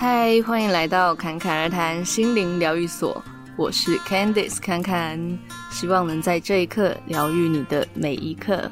嗨，欢迎来到侃侃而谈心灵疗愈所，我是 Candice 侃侃，希望能在这一刻疗愈你的每一刻。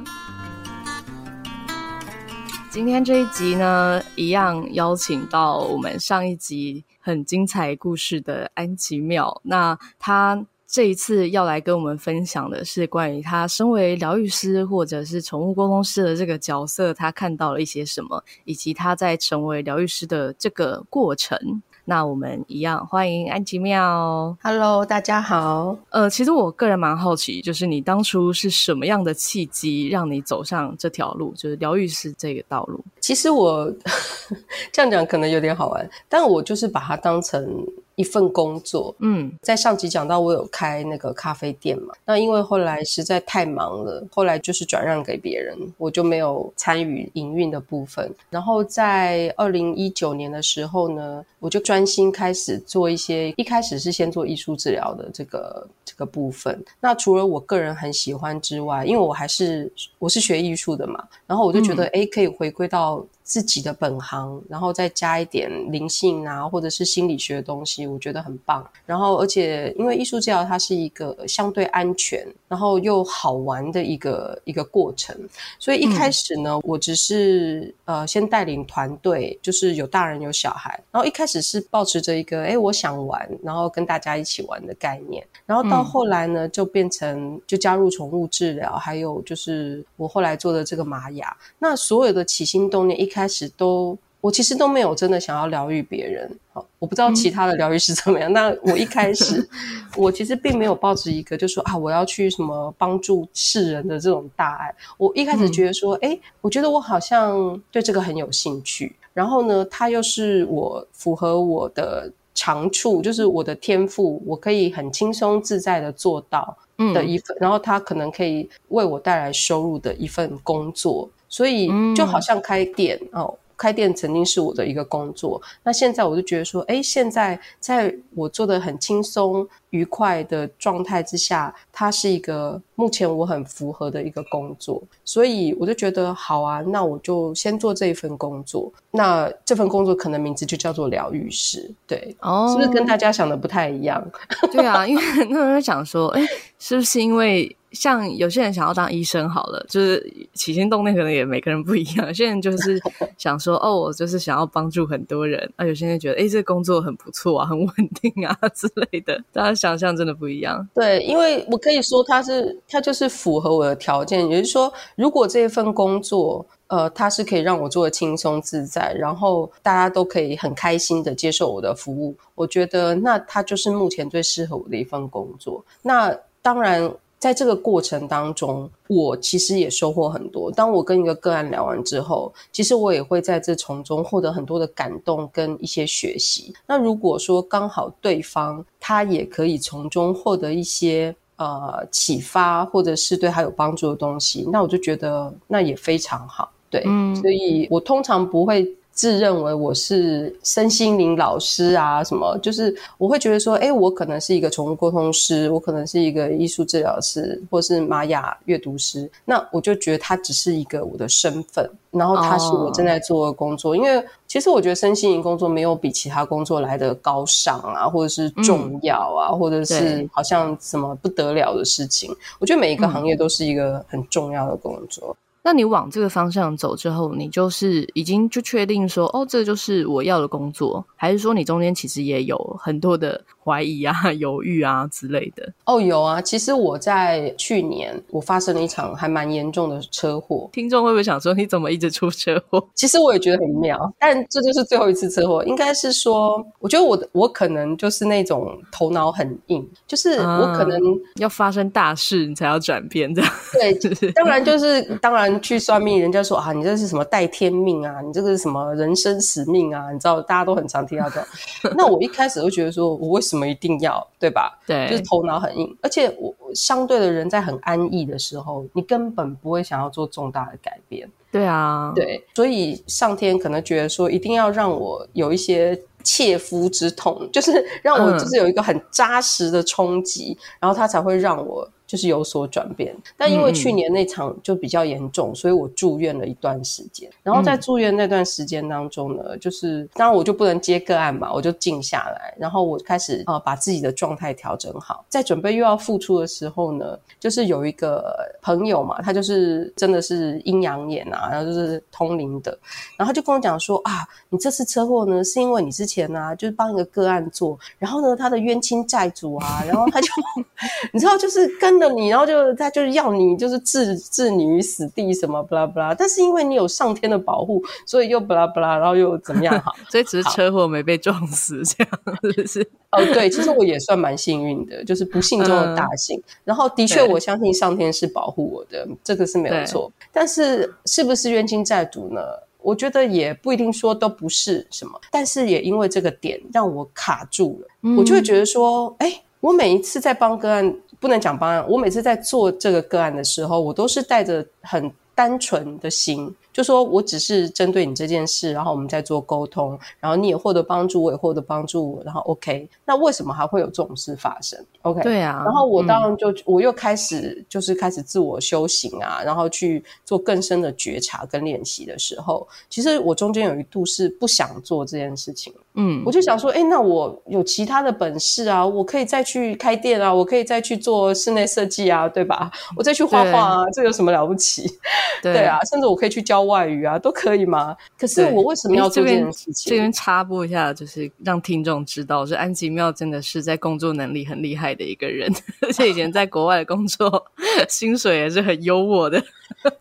今天这一集呢，一样邀请到我们上一集很精彩故事的安琪妙，那她。这一次要来跟我们分享的是关于他身为疗愈师或者是宠物沟通师的这个角色，他看到了一些什么，以及他在成为疗愈师的这个过程。那我们一样欢迎安吉妙。Hello，大家好。呃，其实我个人蛮好奇，就是你当初是什么样的契机让你走上这条路，就是疗愈师这个道路？其实我 这样讲可能有点好玩，但我就是把它当成。一份工作，嗯，在上集讲到我有开那个咖啡店嘛，那因为后来实在太忙了，后来就是转让给别人，我就没有参与营运的部分。然后在二零一九年的时候呢，我就专心开始做一些，一开始是先做艺术治疗的这个这个部分。那除了我个人很喜欢之外，因为我还是我是学艺术的嘛，然后我就觉得，诶，可以回归到。自己的本行，然后再加一点灵性啊，或者是心理学的东西，我觉得很棒。然后，而且因为艺术治疗它是一个相对安全，然后又好玩的一个一个过程，所以一开始呢，嗯、我只是呃先带领团队，就是有大人有小孩。然后一开始是抱持着一个哎我想玩，然后跟大家一起玩的概念。然后到后来呢，就变成就加入宠物治疗，还有就是我后来做的这个玛雅。那所有的起心动念一。开始都，我其实都没有真的想要疗愈别人。好，我不知道其他的疗愈师怎么样。嗯、那我一开始，我其实并没有抱着一个，就说啊，我要去什么帮助世人的这种大爱。我一开始觉得说，哎、嗯，我觉得我好像对这个很有兴趣。然后呢，它又是我符合我的长处，就是我的天赋，我可以很轻松自在的做到的一份。嗯、然后他可能可以为我带来收入的一份工作。所以就好像开店、嗯、哦，开店曾经是我的一个工作。那现在我就觉得说，哎，现在在我做的很轻松愉快的状态之下，它是一个目前我很符合的一个工作。所以我就觉得好啊，那我就先做这一份工作。那这份工作可能名字就叫做疗愈师，对，哦，是不是跟大家想的不太一样？对啊，因为很多人会想说，哎，是不是因为？像有些人想要当医生，好了，就是起心动念可能也每个人不一样。有些人就是 想说，哦，我就是想要帮助很多人。啊，有些人觉得，哎，这个工作很不错啊，很稳定啊之类的。大家想想象真的不一样。对，因为我可以说，它是它就是符合我的条件。也就是说，如果这份工作，呃，它是可以让我做的轻松自在，然后大家都可以很开心的接受我的服务，我觉得那它就是目前最适合我的一份工作。那当然。在这个过程当中，我其实也收获很多。当我跟一个个案聊完之后，其实我也会在这从中获得很多的感动跟一些学习。那如果说刚好对方他也可以从中获得一些呃启发，或者是对他有帮助的东西，那我就觉得那也非常好。对，嗯，所以我通常不会。自认为我是身心灵老师啊，什么就是我会觉得说，哎，我可能是一个宠物沟通师，我可能是一个艺术治疗师，或是玛雅阅读师。那我就觉得它只是一个我的身份，然后它是我正在做的工作。Oh. 因为其实我觉得身心灵工作没有比其他工作来得高尚啊，或者是重要啊，嗯、或者是好像什么不得了的事情。我觉得每一个行业都是一个很重要的工作。那你往这个方向走之后，你就是已经就确定说，哦，这就是我要的工作，还是说你中间其实也有很多的怀疑啊、犹豫啊之类的？哦，有啊。其实我在去年我发生了一场还蛮严重的车祸。听众会不会想说，你怎么一直出车祸？其实我也觉得很妙，但这就是最后一次车祸。应该是说，我觉得我的我可能就是那种头脑很硬，就是我可能、嗯、要发生大事你才要转变这样。对，就 是当然就是当然。去算命，人家说啊，你这是什么带天命啊？你这个是什么人生使命啊？你知道，大家都很常听到这。那我一开始会觉得说，我为什么一定要，对吧？对，就是头脑很硬，而且我相对的人在很安逸的时候，你根本不会想要做重大的改变。对啊，对，所以上天可能觉得说，一定要让我有一些。切肤之痛，就是让我就是有一个很扎实的冲击，嗯、然后他才会让我就是有所转变。但因为去年那场就比较严重，所以我住院了一段时间。然后在住院那段时间当中呢，就是当然我就不能接个案嘛，我就静下来，然后我开始呃把自己的状态调整好。在准备又要复出的时候呢，就是有一个朋友嘛，他就是真的是阴阳眼啊，然后就是通灵的，然后他就跟我讲说啊，你这次车祸呢是因为你之前呢、啊、就是帮一个个案做，然后呢他的冤亲债主啊，然后他就 你知道就是跟着你，然后就他就是要你就是置置你于死地什么不拉不拉，但是因为你有上天的保护，所以又不拉不拉，然后又怎么样好，所以只是车祸没被撞死这样，是不是？哦，对，其实我也算蛮幸运的，就是不幸中的大幸。嗯、然后的确，我相信上天是保护我的，这个是没有错。但是是不是冤亲债主呢？我觉得也不一定说都不是什么。但是也因为这个点让我卡住了，嗯、我就会觉得说，哎，我每一次在帮个案，不能讲方案，我每次在做这个个案的时候，我都是带着很单纯的心。就说我只是针对你这件事，然后我们再做沟通，然后你也获得帮助，我也获得帮助，然后 OK，那为什么还会有这种事发生？OK，对啊，然后我当然就、嗯、我又开始就是开始自我修行啊，然后去做更深的觉察跟练习的时候，其实我中间有一度是不想做这件事情，嗯，我就想说，哎，那我有其他的本事啊，我可以再去开店啊，我可以再去做室内设计啊，对吧？我再去画画啊，这有什么了不起？对，对啊，甚至我可以去教。外语啊，都可以吗？可是我为什么要做这件事情？这边插播一下，就是让听众知道，是安吉妙真的是在工作能力很厉害的一个人，而且以前在国外的工作 薪水也是很优渥的。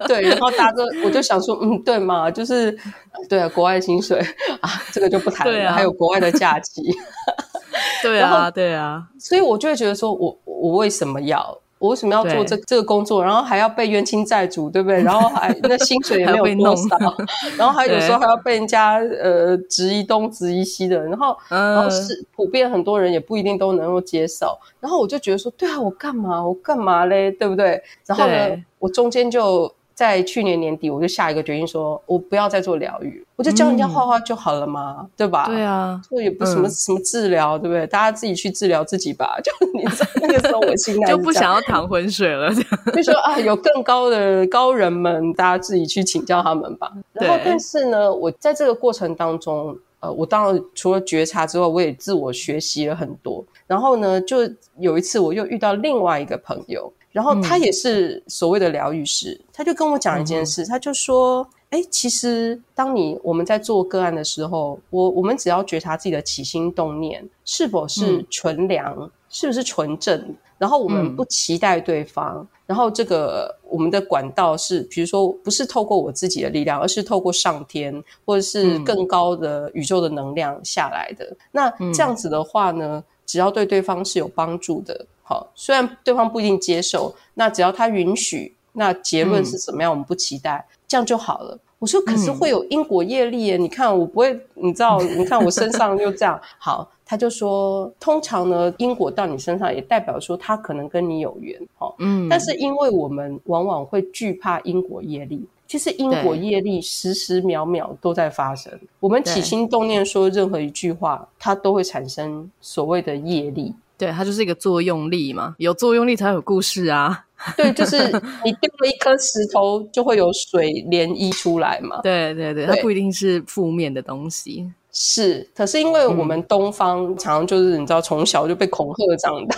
对，然后大哥，我就想说，嗯，对嘛，就是对啊，国外薪水啊，这个就不谈了。还有国外的假期，对啊，对啊，所以我就会觉得说，我我为什么要？我为什么要做这这个工作？然后还要被冤亲债主，对不对？然后还那薪水也 没有多少，然后还有时候还要被人家呃质疑东质疑西的，然后、嗯、然后是普遍很多人也不一定都能够接受。然后我就觉得说，对啊，我干嘛？我干嘛嘞？对不对？然后呢，我中间就。在去年年底，我就下一个决心说，说我不要再做疗愈，我就教人家画画就好了嘛，嗯、对吧？对啊，就也不什么、嗯、什么治疗，对不对？大家自己去治疗自己吧。就你在那个时候，我心态 就不想要淌浑水了。就说啊，有更高的高人们，大家自己去请教他们吧。然后，但是呢，我在这个过程当中，呃，我当然除了觉察之外，我也自我学习了很多。然后呢，就有一次我又遇到另外一个朋友。然后他也是所谓的疗愈师，嗯、他就跟我讲一件事，嗯、他就说：“哎，其实当你我们在做个案的时候，我我们只要觉察自己的起心动念是否是纯良，嗯、是不是纯正，然后我们不期待对方，嗯、然后这个我们的管道是，比如说不是透过我自己的力量，而是透过上天或者是更高的宇宙的能量下来的。嗯、那这样子的话呢，只要对对方是有帮助的。”好，虽然对方不一定接受，那只要他允许，那结论是什么样，嗯、我们不期待，这样就好了。我说，可是会有因果业力耶，嗯、你看我不会，你知道，你看我身上又这样。好，他就说，通常呢，因果到你身上也代表说他可能跟你有缘。好，嗯，但是因为我们往往会惧怕因果业力，其实因果业力时时秒秒都在发生。我们起心动念说任何一句话，它都会产生所谓的业力。对，它就是一个作用力嘛，有作用力才有故事啊。对，就是你丢了一颗石头，就会有水涟漪出来嘛。对对对，它不一定是负面的东西。是，可是因为我们东方常常就是你知道，从小就被恐吓长大，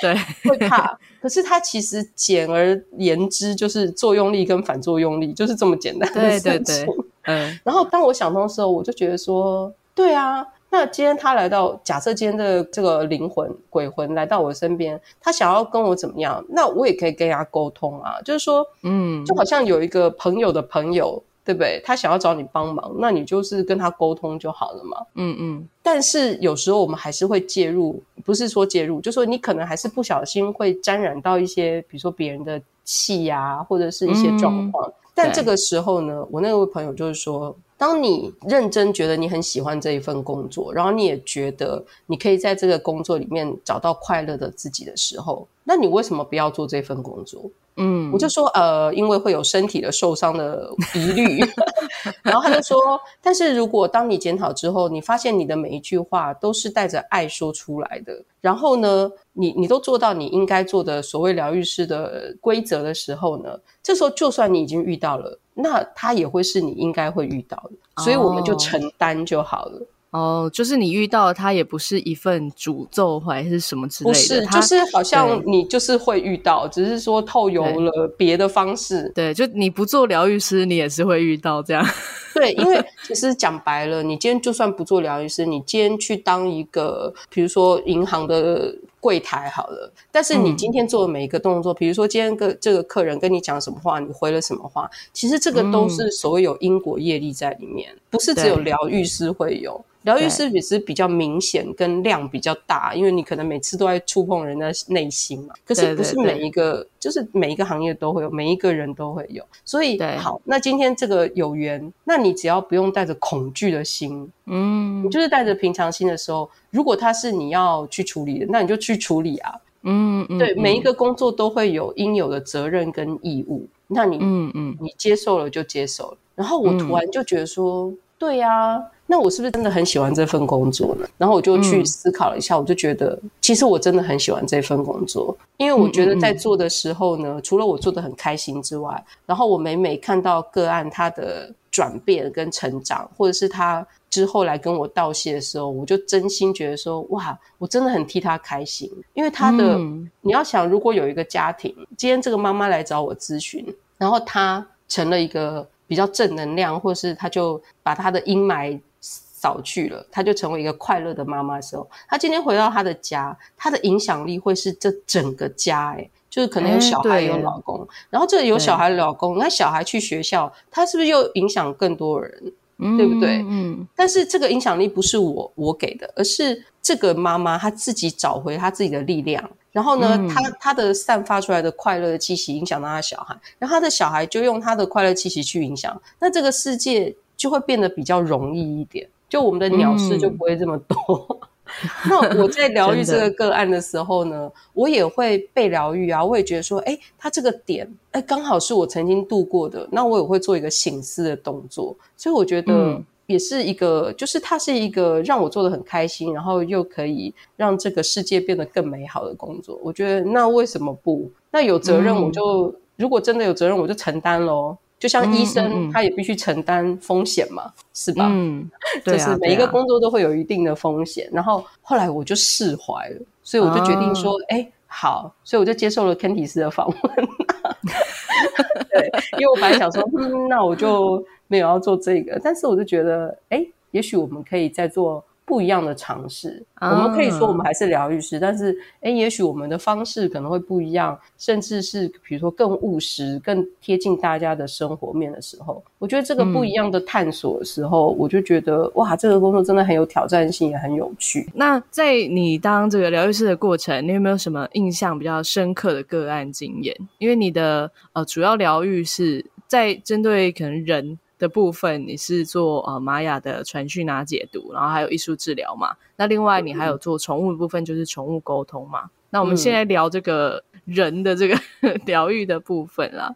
对，会怕。可是它其实简而言之，就是作用力跟反作用力，就是这么简单的事情。对对对，嗯。然后当我想通的时候，我就觉得说，对啊。那今天他来到，假设今天的这个灵魂鬼魂来到我身边，他想要跟我怎么样？那我也可以跟他沟通啊，就是说，嗯，就好像有一个朋友的朋友，对不对？他想要找你帮忙，那你就是跟他沟通就好了嘛。嗯嗯。但是有时候我们还是会介入，不是说介入，就说你可能还是不小心会沾染到一些，比如说别人的气呀、啊，或者是一些状况。嗯、但这个时候呢，我那位朋友就是说。当你认真觉得你很喜欢这一份工作，然后你也觉得你可以在这个工作里面找到快乐的自己的时候，那你为什么不要做这份工作？嗯，我就说，呃，因为会有身体的受伤的疑虑。然后他就说，但是如果当你检讨之后，你发现你的每一句话都是带着爱说出来的，然后呢，你你都做到你应该做的所谓疗愈师的规则的时候呢，这时候就算你已经遇到了，那他也会是你应该会遇到的，所以我们就承担就好了。哦，就是你遇到他也不是一份诅咒还是什么之类的，不是，就是好像你就是会遇到，只是说透由了别的方式。对，就你不做疗愈师，你也是会遇到这样。对，因为 其实讲白了，你今天就算不做疗愈师，你今天去当一个，比如说银行的柜台好了，但是你今天做的每一个动作，嗯、比如说今天跟这个客人跟你讲什么话，你回了什么话，其实这个都是所谓有因果业力在里面，嗯、不是只有疗愈师会有。疗愈师也是比较明显，跟量比较大，因为你可能每次都在触碰人的内心嘛。可是不是每一个，就是每一个行业都会有，每一个人都会有。所以好，那今天这个有缘，那你只要不用带着恐惧的心，嗯，你就是带着平常心的时候，如果他是你要去处理的，那你就去处理啊。嗯嗯，对，每一个工作都会有应有的责任跟义务，那你嗯嗯，你接受了就接受了。然后我突然就觉得说，嗯、对呀、啊。那我是不是真的很喜欢这份工作呢？然后我就去思考了一下，我就觉得，其实我真的很喜欢这份工作，因为我觉得在做的时候呢，除了我做的很开心之外，然后我每每看到个案他的转变跟成长，或者是他之后来跟我道谢的时候，我就真心觉得说，哇，我真的很替他开心，因为他的，你要想，如果有一个家庭，今天这个妈妈来找我咨询，然后她成了一个比较正能量，或是她就把她的阴霾。扫去了，她就成为一个快乐的妈妈的时候，她今天回到她的家，她的影响力会是这整个家，诶，就是可能有小孩有老公，然后这有小孩的老公，那小孩去学校，他是不是又影响更多人，嗯、对不对？嗯。但是这个影响力不是我我给的，而是这个妈妈她自己找回她自己的力量，然后呢，她她的散发出来的快乐的气息影响到她小孩，然后她的小孩就用她的快乐气息去影响，那这个世界就会变得比较容易一点。就我们的鸟事就不会这么多。嗯、那我在 疗愈这个个案的时候呢，我也会被疗愈啊。我也觉得说，哎，他这个点，哎，刚好是我曾经度过的。那我也会做一个醒思的动作。所以我觉得也是一个，嗯、就是它是一个让我做的很开心，然后又可以让这个世界变得更美好的工作。我觉得那为什么不？那有责任我就，嗯、如果真的有责任，我就承担喽。就像医生，他也必须承担风险嘛，是吧？嗯，对啊，就是每一个工作都会有一定的风险。然后后来我就释怀了，所以我就决定说，哎、哦，好，所以我就接受了 Kentis 斯的访问。对，因为我本来想说，嗯，那我就没有要做这个，但是我就觉得，哎，也许我们可以再做。不一样的尝试，我们可以说我们还是疗愈师，但是，诶，也许我们的方式可能会不一样，甚至是比如说更务实、更贴近大家的生活面的时候，我觉得这个不一样的探索的时候，嗯、我就觉得哇，这个工作真的很有挑战性，也很有趣。那在你当这个疗愈师的过程，你有没有什么印象比较深刻的个案经验？因为你的呃主要疗愈是在针对可能人。的部分，你是做呃玛雅的传讯啊解读，然后还有艺术治疗嘛？那另外你还有做宠物的部分，就是宠物沟通嘛？嗯、那我们现在聊这个人的这个 疗愈的部分啦。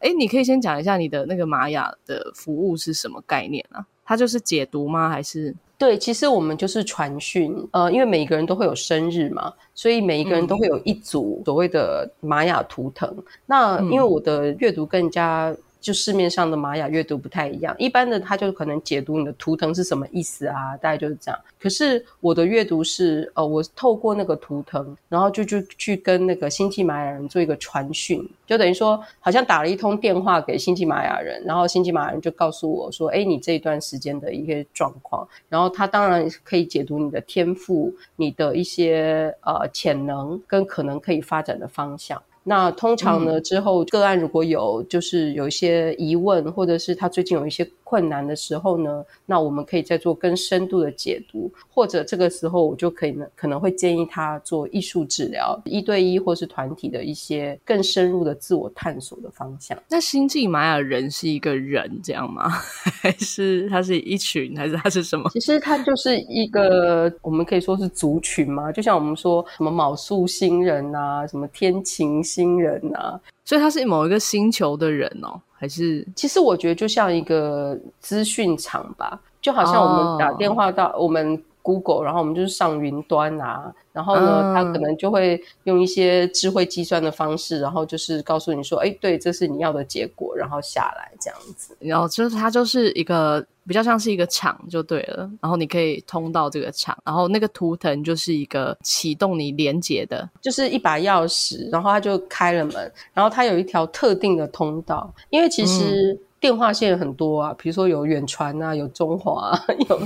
哎，你可以先讲一下你的那个玛雅的服务是什么概念啊？它就是解读吗？还是？对，其实我们就是传讯。呃，因为每一个人都会有生日嘛，所以每一个人都会有一组所谓的玛雅图腾。嗯、那因为我的阅读更加。就市面上的玛雅阅读不太一样，一般的他就可能解读你的图腾是什么意思啊，大概就是这样。可是我的阅读是，呃，我透过那个图腾，然后就就去跟那个星际玛雅人做一个传讯，就等于说好像打了一通电话给星际玛雅人，然后星际玛雅人就告诉我说，哎，你这一段时间的一些状况，然后他当然可以解读你的天赋，你的一些呃潜能跟可能可以发展的方向。那通常呢，之后个案如果有就是有一些疑问，或者是他最近有一些困难的时候呢，那我们可以再做更深度的解读，或者这个时候我就可以呢可能会建议他做艺术治疗，一对一或是团体的一些更深入的自我探索的方向。那星际玛雅人是一个人这样吗？还是他是一群，还是他是什么？其实他就是一个我们可以说是族群嘛，就像我们说什么卯宿星人啊，什么天晴星人啊，所以他是某一个星球的人哦，还是？其实我觉得就像一个资讯场吧，就好像我们打电话到我们 Google，然后我们就是上云端啊。然后呢，它可能就会用一些智慧计算的方式，然后就是告诉你说，哎，对，这是你要的结果，然后下来这样子。然后就是它就是一个比较像是一个场就对了，然后你可以通到这个场，然后那个图腾就是一个启动你连接的，就是一把钥匙，然后它就开了门，然后它有一条特定的通道，因为其实。嗯电话线很多啊，比如说有远传啊，有中华，有。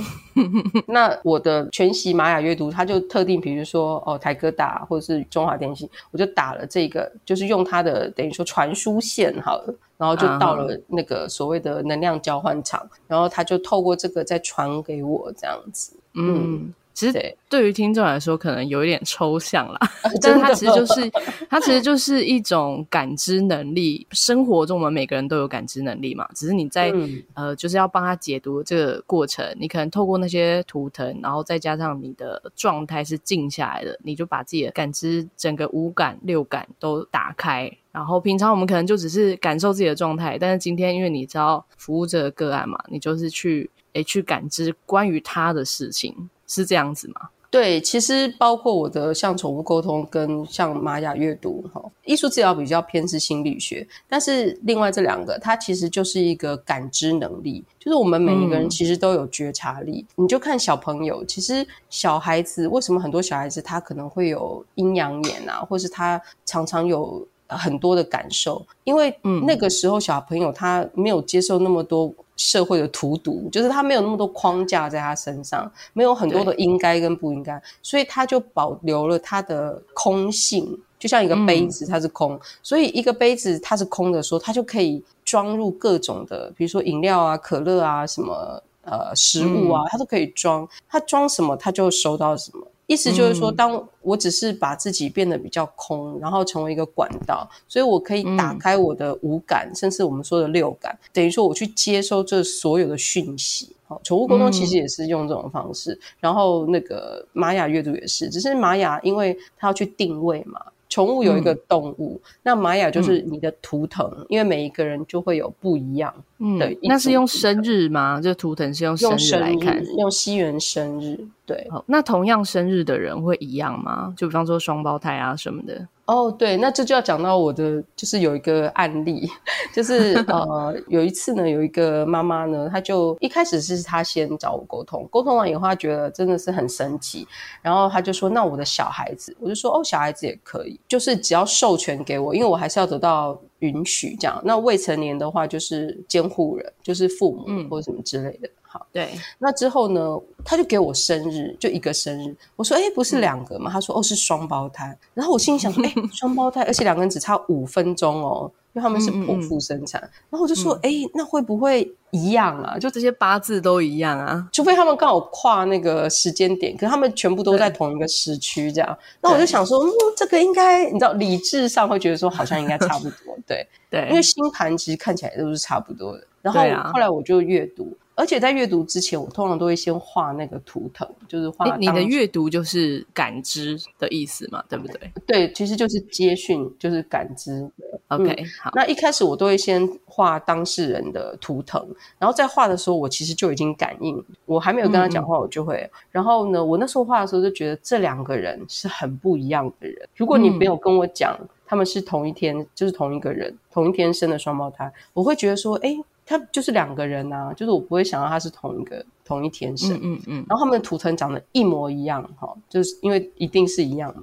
那我的全息玛雅阅读，它就特定，比如说哦，台哥大或者是中华电信，我就打了这个，就是用它的等于说传输线好了，然后就到了那个所谓的能量交换场，然后它就透过这个再传给我这样子，嗯。嗯其实对于听众来说，可能有一点抽象啦，啊、但是它其实就是它其实就是一种感知能力。生活中我们每个人都有感知能力嘛，只是你在、嗯、呃，就是要帮他解读这个过程，你可能透过那些图腾，然后再加上你的状态是静下来的，你就把自己的感知整个五感六感都打开。然后平常我们可能就只是感受自己的状态，但是今天因为你知道服务这个个案嘛，你就是去诶去感知关于他的事情。是这样子吗？对，其实包括我的像宠物沟通跟像玛雅阅读哈，艺术治疗比较偏是心理学，但是另外这两个它其实就是一个感知能力，就是我们每一个人其实都有觉察力。嗯、你就看小朋友，其实小孩子为什么很多小孩子他可能会有阴阳眼啊，或是他常常有很多的感受，因为那个时候小朋友他没有接受那么多。社会的荼毒，就是他没有那么多框架在他身上，没有很多的应该跟不应该，所以他就保留了他的空性，就像一个杯子，它是空，嗯、所以一个杯子它是空的时候，它就可以装入各种的，比如说饮料啊、可乐啊、什么呃食物啊，它都可以装，它装什么它就收到什么。意思就是说，当我只是把自己变得比较空，然后成为一个管道，所以我可以打开我的五感，甚至我们说的六感，等于说我去接收这所有的讯息。好，宠物沟通其实也是用这种方式，然后那个玛雅阅读也是，只是玛雅因为它要去定位嘛。宠物有一个动物，嗯、那玛雅就是你的图腾，嗯、因为每一个人就会有不一样的一。那是用生日吗？这图腾是用生日来看，用，用西元生日。对，那同样生日的人会一样吗？就比方说双胞胎啊什么的。哦，对，那这就要讲到我的，就是有一个案例，就是呃，有一次呢，有一个妈妈呢，她就一开始是她先找我沟通，沟通完以后，她觉得真的是很神奇，然后她就说：“那我的小孩子，我就说哦，小孩子也可以，就是只要授权给我，因为我还是要得到允许这样。那未成年的话，就是监护人，就是父母或者什么之类的。嗯”好，对，那之后呢，他就给我生日，就一个生日。我说，哎，不是两个吗？他说，哦，是双胞胎。然后我心里想说，哎，双胞胎，而且两个人只差五分钟哦，因为他们是剖腹生产。嗯嗯，然后我就说，哎，那会不会一样啊？就这些八字都一样啊？除非他们刚好跨那个时间点，可是他们全部都在同一个时区，这样。那我就想说，嗯，这个应该，你知道，理智上会觉得说，好像应该差不多，对 对，因为星盘其实看起来都是差不多的。然后后来我就阅读。而且在阅读之前，我通常都会先画那个图腾，就是画。你的阅读就是感知的意思嘛，对不对？对，其实就是接讯，就是感知。OK，嗯，好。那一开始我都会先画当事人的图腾，然后在画的时候，我其实就已经感应，我还没有跟他讲话，我就会。嗯，然后呢，我那时候画的时候就觉得这两个人是很不一样的人。如果你没有跟我讲他们是同一天，就是同一个人，同一天生的双胞胎，我会觉得说，哎。他就是两个人啊，就是我不会想到他是同一个同一天生，嗯嗯，嗯，然后他们的图腾长得一模一样，哈，就是因为一定是一样。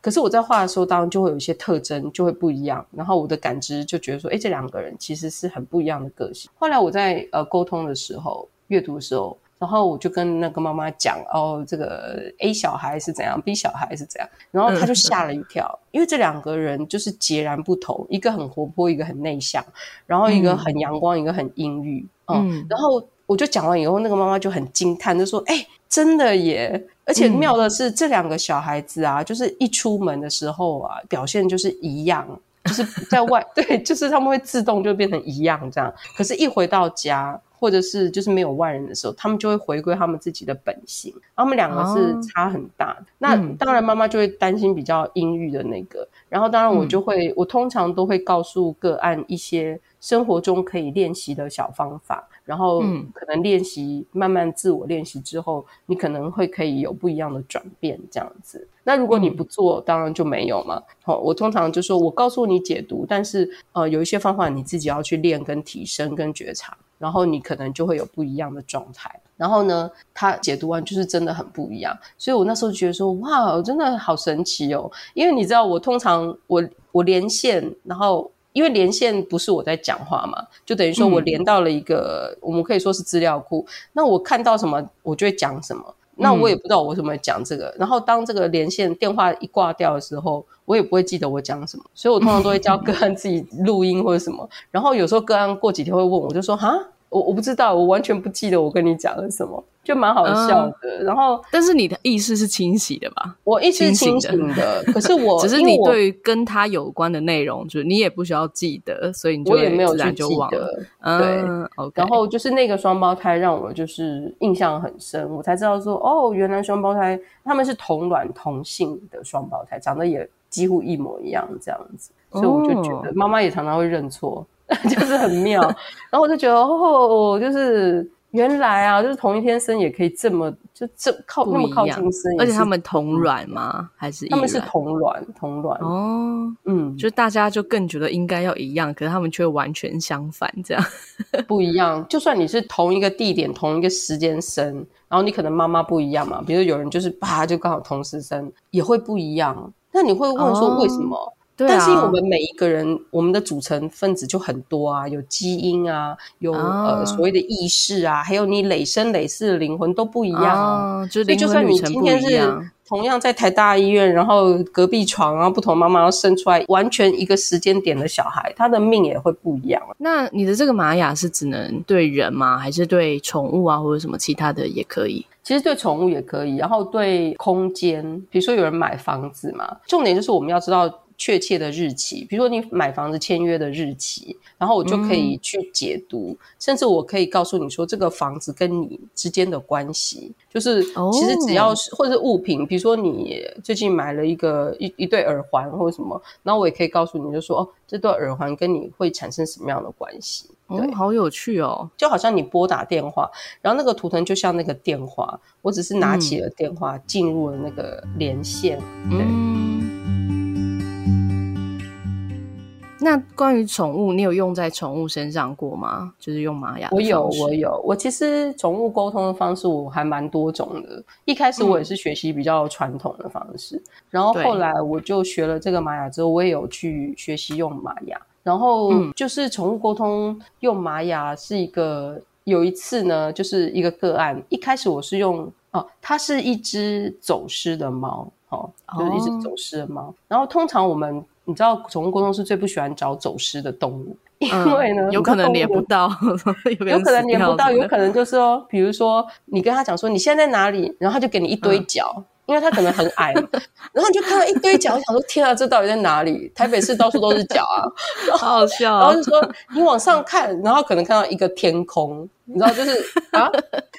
可是我在画的时候，当然就会有一些特征就会不一样，然后我的感知就觉得说，哎，这两个人其实是很不一样的个性。后来我在呃沟通的时候、阅读的时候，然后我就跟那个妈妈讲，哦，这个 A 小孩是怎样，B 小孩是怎样，然后他就吓了一跳，嗯、因为这两个人就是截然不同，一个很活泼，一个很内向，然后一个很阳光，嗯、一个很阴郁，嗯，嗯。然后我就讲完以后，那个妈妈就很惊叹，就说，哎，真的耶，而且妙的是，嗯、这两个小孩子啊，就是一出门的时候啊，表现就是一样。就是在外 对，就是他们会自动就变成一样这样。可是，一回到家，或者是就是没有外人的时候，他们就会回归他们自己的本性。他们两个是差很大的。哦、那当然，妈妈就会担心比较阴郁的那个。然后，当然我就会，嗯、我通常都会告诉个案一些生活中可以练习的小方法。然后，可能练习慢慢自我练习之后，你可能会可以有不一样的转变这样子。那如果你不做，当然就没有嘛。好，我通常就说我告诉你解读，但是呃，有一些方法你自己要去练、跟提升、跟觉察，然后你可能就会有不一样的状态。然后呢，他解读完就是真的很不一样。所以我那时候觉得说，哇，真的好神奇哦！因为你知道，我通常我我连线，然后。因为连线不是我在讲话嘛，就等于说我连到了一个，嗯、我们可以说是资料库。那我看到什么，我就会讲什么。那我也不知道我为什么讲这个。嗯、然后当这个连线电话一挂掉的时候，我也不会记得我讲什么。所以我通常都会叫 个案自己录音或者什么。嗯、然后有时候个案过几天会问我，就说哈。我我不知道，我完全不记得我跟你讲了什么，就蛮好笑的。嗯、然后，但是你的意识是清晰的吧？我意识是清醒的，可是我只是你对于跟他有关的内容，就是你也不需要记得，所以你就我也没有去记得。嗯、对然后就是那个双胞胎让我就是印象很深，我才知道说哦，原来双胞胎他们是同卵同性的双胞胎，长得也几乎一模一样这样子，所以我就觉得妈妈也常常会认错。就是很妙，然后我就觉得哦，就是原来啊，就是同一天生也可以这么就这靠那么靠近生，而且他们同卵吗？还是他们是同卵同卵哦，嗯，就大家就更觉得应该要一样，可是他们却完全相反，这样 不一样。就算你是同一个地点、同一个时间生，然后你可能妈妈不一样嘛，比如有人就是啪就刚好同时生，也会不一样。那你会问说为什么？哦对啊、但是因为我们每一个人，我们的组成分子就很多啊，有基因啊，有、哦、呃所谓的意识啊，还有你累生累世的灵魂都不一样啊。哦、就所以就算你今天是同样在台大医院，然后隔壁床啊，不同妈妈要生出来完全一个时间点的小孩，他的命也会不一样。那你的这个玛雅是只能对人吗？还是对宠物啊，或者什么其他的也可以？其实对宠物也可以，然后对空间，比如说有人买房子嘛，重点就是我们要知道。确切的日期，比如说你买房子签约的日期，然后我就可以去解读，嗯、甚至我可以告诉你说这个房子跟你之间的关系，就是其实只要是、哦、或者是物品，比如说你最近买了一个一一对耳环或者什么，然后我也可以告诉你就说哦，这对耳环跟你会产生什么样的关系？对，哦、好有趣哦，就好像你拨打电话，然后那个图腾就像那个电话，我只是拿起了电话、嗯、进入了那个连线，对。嗯那关于宠物，你有用在宠物身上过吗？就是用玛雅？我有，我有。我其实宠物沟通的方式我还蛮多种的。一开始我也是学习比较传统的方式，嗯、然后后来我就学了这个玛雅之后，我也有去学习用玛雅。然后就是宠物沟通用玛雅是一个，有一次呢，就是一个个案。一开始我是用哦，它是一只走失的猫，哦，就是一只走失的猫。哦、然后通常我们。你知道宠物沟通是最不喜欢找走失的动物，因为呢，嗯、有可能连不到，有可能连不到，有可能就是说，比如说你跟他讲说你现在在哪里，然后他就给你一堆脚，嗯、因为他可能很矮嘛，然后你就看到一堆脚，我想说天啊，这到底在哪里？台北市到处都是脚啊，好好笑、哦。然后就说你往上看，然后可能看到一个天空，你知道就是啊，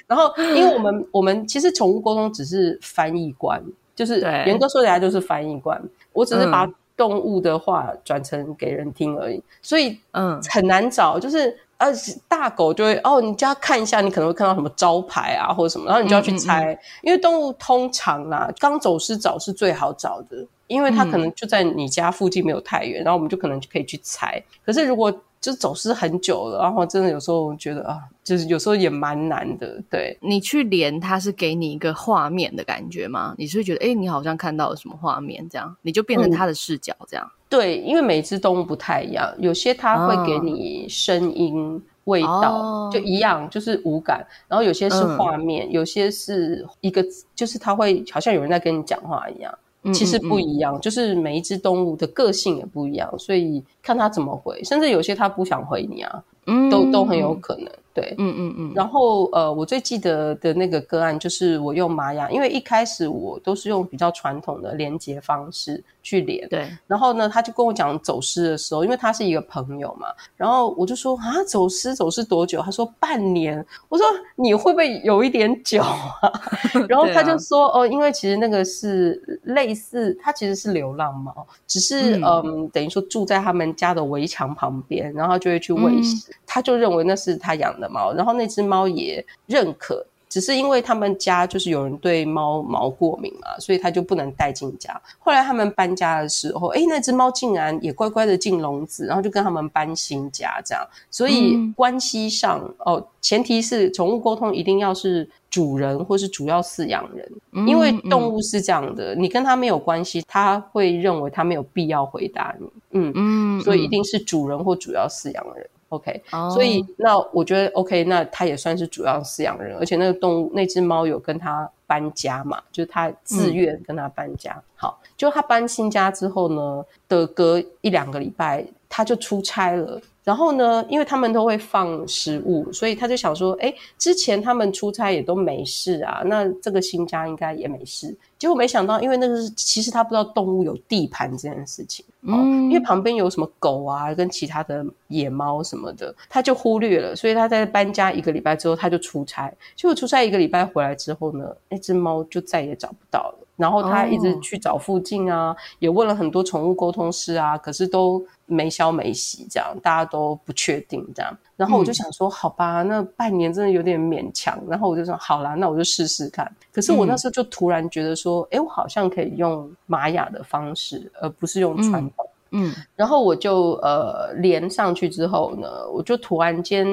然后因为我们我们其实宠物沟通只是翻译官，就是严格说起来就是翻译官，我只是把、嗯。动物的话转成给人听而已，所以嗯。很难找，嗯、就是呃大狗就会哦，你就要看一下，你可能会看到什么招牌啊或者什么，然后你就要去猜，嗯嗯嗯，因为动物通常啦，刚走失找是最好找的，因为它可能就在你家附近没有太远，然后我们就可能就可以去猜。可是如果就走失很久了，然后真的有时候觉得啊，就是有时候也蛮难的。对，你去连，它是给你一个画面的感觉吗？你是会觉得，哎，你好像看到了什么画面，这样你就变成它的视角，这样。嗯、对，因为每只动物不太一样，有些它会给你声音，味道，就一样，就是五感。然后有些是画面，嗯、有些是一个，就是它会好像有人在跟你讲话一样。其实不一样，嗯嗯嗯，就是每一只动物的个性也不一样，所以看它怎么回，甚至有些它不想回你啊，嗯、都都很有可能。对，嗯嗯嗯。然后呃，我最记得的那个个案就是我用玛雅，因为一开始我都是用比较传统的连接方式去连。对。然后呢，他就跟我讲走失的时候，因为他是一个朋友嘛，然后我就说啊，走失走失多久？他说半年。我说你会不会有一点久啊？然后他就说、啊、哦，因为其实那个是类似，他其实是流浪猫，只是嗯、呃，等于说住在他们家的围墙旁边，然后他就会去喂食，嗯、他就认为那是他养的猫，然后那只猫也认可，只是因为他们家就是有人对猫毛过敏嘛，所以他就不能带进家。后来他们搬家的时候，诶，那只猫竟然也乖乖的进笼子，然后就跟他们搬新家这样。所以关系上、嗯、哦，前提是宠物沟通一定要是主人或是主要饲养人，因为动物是这样的，嗯、你跟它没有关系，它会认为它没有必要回答你。嗯嗯，所以一定是主人或主要饲养人。OK，、oh. 所以那我觉得 OK，那他也算是主要饲养人，而且那个动物那只猫有跟他搬家嘛，就是他自愿跟他搬家。嗯、好，就他搬新家之后呢，的隔一两个礼拜他就出差了。然后呢，因为他们都会放食物，所以他就想说，哎，之前他们出差也都没事啊，那这个新家应该也没事。结果没想到，因为那个是其实他不知道动物有地盘这件事情，嗯、哦，因为旁边有什么狗啊，跟其他的野猫什么的，他就忽略了。所以他在搬家一个礼拜之后，他就出差。结果出差一个礼拜回来之后呢，那只猫就再也找不到了。然后他一直去找附近啊，哦、也问了很多宠物沟通师啊，可是都没消没息，这样大家都不确定这样。然后我就想说，嗯、好吧，那半年真的有点勉强。然后我就说，好啦，那我就试试看。可是我那时候就突然觉得说，哎、嗯，我好像可以用玛雅的方式，而不是用传统。嗯。嗯然后我就呃连上去之后呢，我就突然间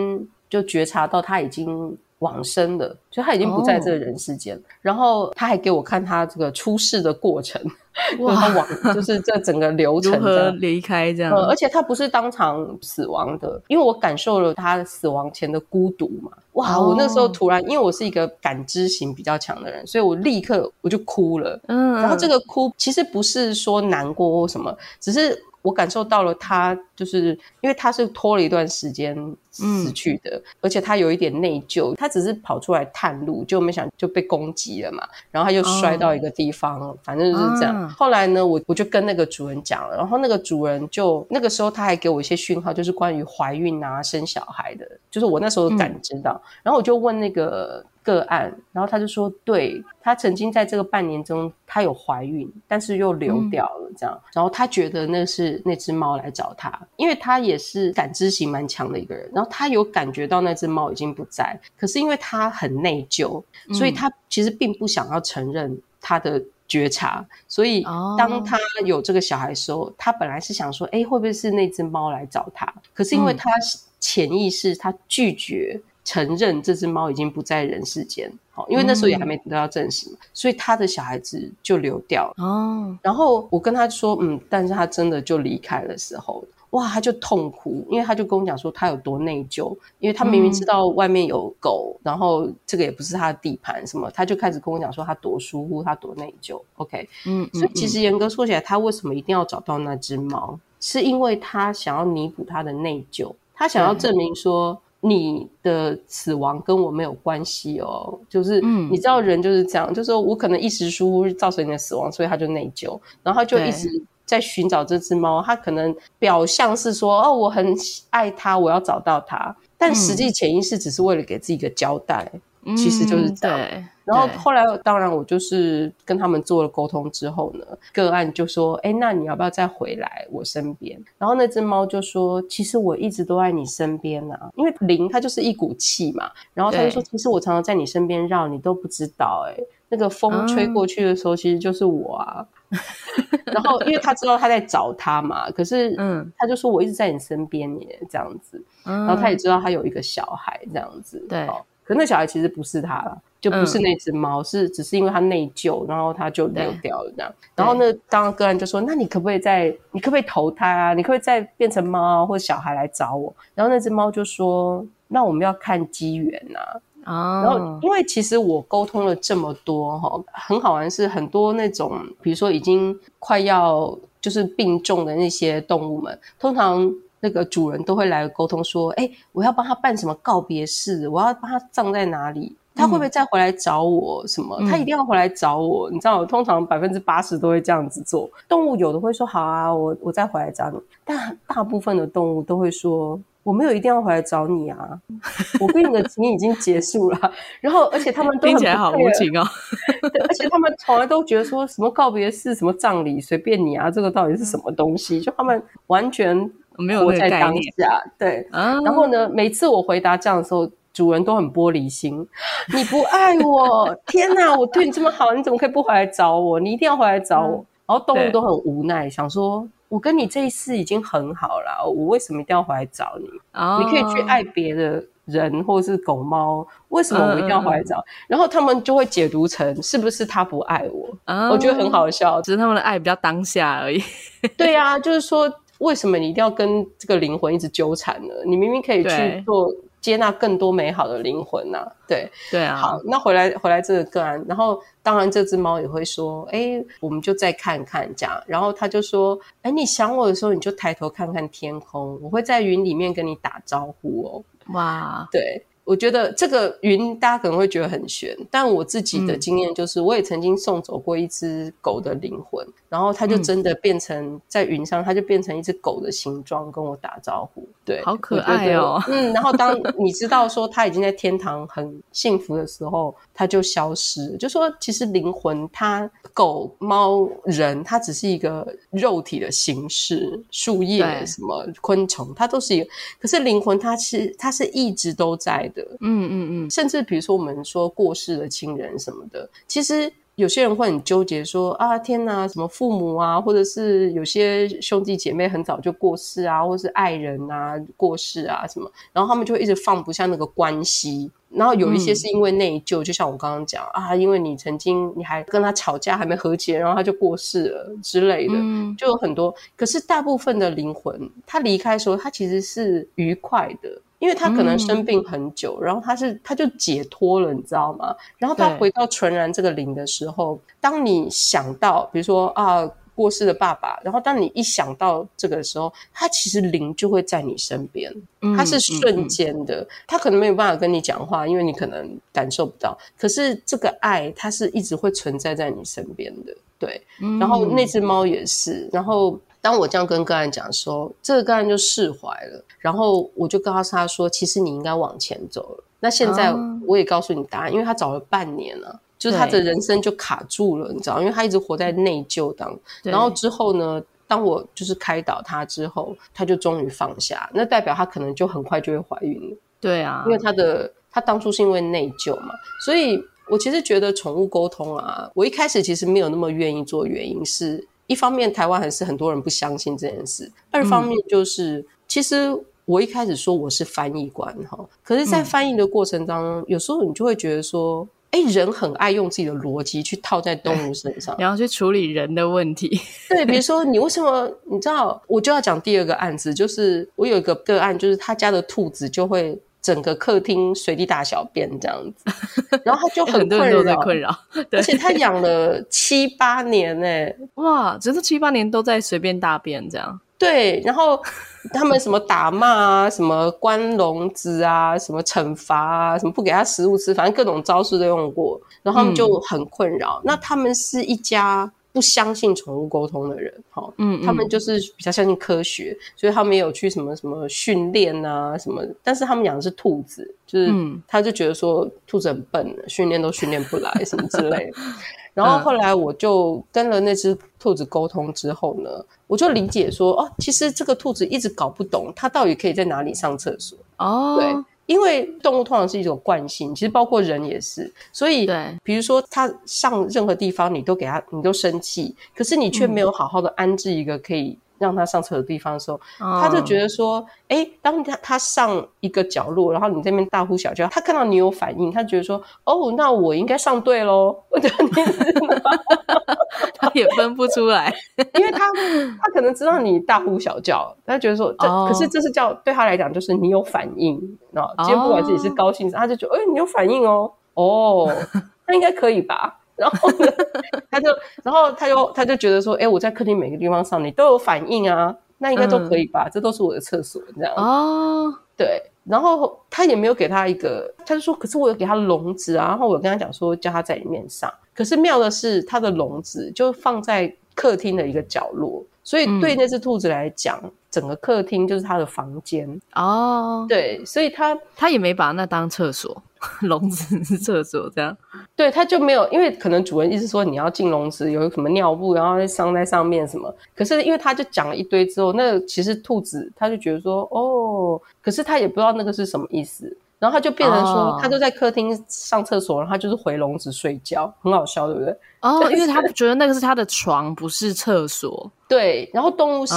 就觉察到他已经。往生的，就他已经不在这个人世间了。Oh. 然后他还给我看他这个出世的过程，哇他往就是这整个流程如何离开这样、嗯。而且他不是当场死亡的，因为我感受了他死亡前的孤独嘛。哇！Oh. 我那时候突然，因为我是一个感知型比较强的人，所以我立刻我就哭了。嗯，然后这个哭其实不是说难过或什么，只是。我感受到了他，就是因为他是拖了一段时间死去的，嗯、而且他有一点内疚，他只是跑出来探路，就没想就被攻击了嘛，然后他就摔到一个地方，哦、反正就是这样。啊、后来呢，我我就跟那个主人讲了，然后那个主人就那个时候他还给我一些讯号，就是关于怀孕啊、生小孩的，就是我那时候感知到，嗯、然后我就问那个。个案，然后他就说，对，他曾经在这个半年中，他有怀孕，但是又流掉了，这样。嗯、然后他觉得那是那只猫来找他，因为他也是感知型蛮强的一个人。然后他有感觉到那只猫已经不在，可是因为他很内疚，所以他其实并不想要承认他的觉察。所以当他有这个小孩的时候，他本来是想说，哎，会不会是那只猫来找他？可是因为他潜意识，他拒绝。承认这只猫已经不在人世间，好，因为那时候也还没得到证实嘛，嗯、所以他的小孩子就流掉了。哦，然后我跟他说，嗯，但是他真的就离开的时候，哇，他就痛哭，因为他就跟我讲说他有多内疚，因为他明明知道外面有狗，嗯、然后这个也不是他的地盘，什么，他就开始跟我讲说他多疏忽，他多内疚。OK，嗯，所以其实严格说起来，他为什么一定要找到那只猫，是因为他想要弥补他的内疚，他想要证明说。你的死亡跟我没有关系哦，就是你知道人就是这样，嗯、就是说我可能一时疏忽造成你的死亡，所以他就内疚，然后他就一直在寻找这只猫。他可能表象是说哦，我很爱它，我要找到它，但实际潜意识只是为了给自己一个交代。嗯其实就是这样。对，然后后来当然我就是跟他们做了沟通之后呢，个案就说：“哎，那你要不要再回来我身边？”然后那只猫就说：“其实我一直都在你身边啊，因为灵它就是一股气嘛。”然后他就说：“其实我常常在你身边绕，你都不知道。哎，那个风吹过去的时候，其实就是我啊。”然后因为他知道他在找他嘛，可是嗯，他就说：“我一直在你身边耶，这样子。”然后他也知道他有一个小孩这样子，对。可那小孩其实不是他了，就不是那只猫，嗯、是只是因为他内疚，然后他就溜掉了这样。对然后呢，当个案就说：“那你可不可以再，你可不可以投胎啊？你可不可以再变成猫或者小孩来找我？”然后那只猫就说：“那我们要看机缘呐。啊，然后因为其实我沟通了这么多哈，很好玩是很多那种，比如说已经快要就是病重的那些动物们，通常那个主人都会来沟通说，哎，我要帮他办什么告别式，我要帮他葬在哪里，他会不会再回来找我？什么？他一定要回来找我？你知道，通常百分之八十都会这样子做。动物有的会说好啊，我我再回来找你，但大部分的动物都会说。我没有一定要回来找你啊，我跟你的情已经结束了。然后，而且他们都听起来好无情哦。对，而且他们从来都觉得说什么告别式、什么葬礼随便你啊，这个到底是什么东西？就他们完全没有在当下。对，然后呢，每次我回答这样的时候，主人都很玻璃心。你不爱我，天哪！我对你这么好，你怎么可以不回来找我？你一定要回来找我。然后动物都很无奈，想说。我跟你这一世已经很好了，我为什么一定要回来找你？Oh. 你可以去爱别的人或者是狗猫，为什么我一定要回来找？Uh. 然后他们就会解读成是不是他不爱我？Uh. 我觉得很好笑，只是他们的爱比较当下而已。对啊，就是说，为什么你一定要跟这个灵魂一直纠缠呢？你明明可以去做。接纳更多美好的灵魂呐、啊，对对啊。好，那回来回来这个个案，然后当然这只猫也会说，哎，我们就再看看这样。然后他就说，哎，你想我的时候，你就抬头看看天空，我会在云里面跟你打招呼哦。哇，对。我觉得这个云大家可能会觉得很悬，但我自己的经验就是，我也曾经送走过一只狗的灵魂，嗯、然后它就真的变成在云上，它就变成一只狗的形状跟我打招呼。对，好可爱哦。嗯，然后当你知道说它已经在天堂很幸福的时候，它就消失了。就说其实灵魂它狗猫人，它只是一个肉体的形式，树叶什么昆虫，它都是一个。可是灵魂它是它是一直都在的。嗯嗯嗯，甚至比如说我们说过世的亲人什么的，其实有些人会很纠结说啊，天哪，什么父母啊，或者是有些兄弟姐妹很早就过世啊，或者是爱人啊过世啊什么，然后他们就会一直放不下那个关系。然后有一些是因为内疚，就像我刚刚讲啊，因为你曾经你还跟他吵架还没和解，然后他就过世了之类的，就有很多。可是大部分的灵魂，他离开的时候，他其实是愉快的。因为他可能生病很久，嗯、然后他是他就解脱了，你知道吗？然后他回到纯然这个灵的时候，当你想到，比如说啊过世的爸爸，然后当你一想到这个的时候，他其实灵就会在你身边，他是瞬间的，他可能没有办法跟你讲话，因为你可能感受不到。可是这个爱，它是一直会存在在你身边的，对。嗯、然后那只猫也是，然后。当我这样跟个案讲说，这个个案就释怀了，然后我就告诉他说，其实你应该往前走了。那现在我也告诉你答案，因为他找了半年了，就是他的人生就卡住了，你知道，因为他一直活在内疚当。然后之后呢，当我就是开导他之后，他就终于放下，那代表他可能就很快就会怀孕了。对啊，因为他的他当初是因为内疚嘛，所以我其实觉得宠物沟通啊，我一开始其实没有那么愿意做，原因是。一方面，台湾还是很多人不相信这件事；二方面，就是、嗯、其实我一开始说我是翻译官哈，可是，在翻译的过程当中，嗯、有时候你就会觉得说，哎，人很爱用自己的逻辑去套在动物 身上，然后去处理人的问题。对，比如说你为什么？你知道，我就要讲第二个案子，就是我有一个个案，就是他家的兔子就会。整个客厅随地大小便这样子，然后他就很困扰，困扰，而且他养了七八年哎、欸，哇，只是七八年都在随便大便这样。对，然后他们什么打骂啊，什么关笼子啊，什么惩罚啊，什么不给他食物吃，反正各种招式都用过，然后他们就很困扰。嗯、那他们是一家。不相信宠物沟通的人，哈，嗯，他们就是比较相信科学，所以他们也有去什么什么训练啊，什么，但是他们养的是兔子，就是他就觉得说兔子很笨，训练都训练不来，什么之类的。然后后来我就跟了那只兔子沟通之后呢，我就理解说，哦，其实这个兔子一直搞不懂，它到底可以在哪里上厕所。哦，对。因为动物通常是一种惯性，其实包括人也是。所以，对，比如说它上任何地方，你都给它，你都生气，可是你却没有好好的安置一个可以让他上厕所的地方的时候，嗯、他就觉得说，哎，当他他上一个角落，然后你这边大呼小叫，他看到你有反应，他觉得说，哦，那我应该上对喽。我觉得你他也分不出来，因为他他可能知道你大呼小叫，他觉得说这、哦、可是这是叫对他来讲就是你有反应啊。今天不管自己是高兴，他就觉得哎、欸、你有反应哦哦，那应该可以吧？然后呢，他就然后他就他就觉得说哎、欸、我在客厅每个地方上你都有反应啊，那应该都可以吧？嗯、这都是我的厕所这样哦，对。然后他也没有给他一个，他就说：“可是我有给他笼子啊。”然后我跟他讲说：“叫他在里面上。”可是妙的是，他的笼子就放在客厅的一个角落，所以对那只兔子来讲，嗯、整个客厅就是他的房间哦。对，所以他他也没把那当厕所。笼子是厕所这样，对，他就没有，因为可能主人意思说你要进笼子，有什么尿布，然后上在上面什么。可是因为他就讲了一堆之后，那其实兔子他就觉得说，哦，可是他也不知道那个是什么意思。然后他就变成说，哦、他就在客厅上厕所，然后他就是回笼子睡觉，很好笑，对不对？哦，因为他觉得那个是他的床，不是厕所。对，然后动物是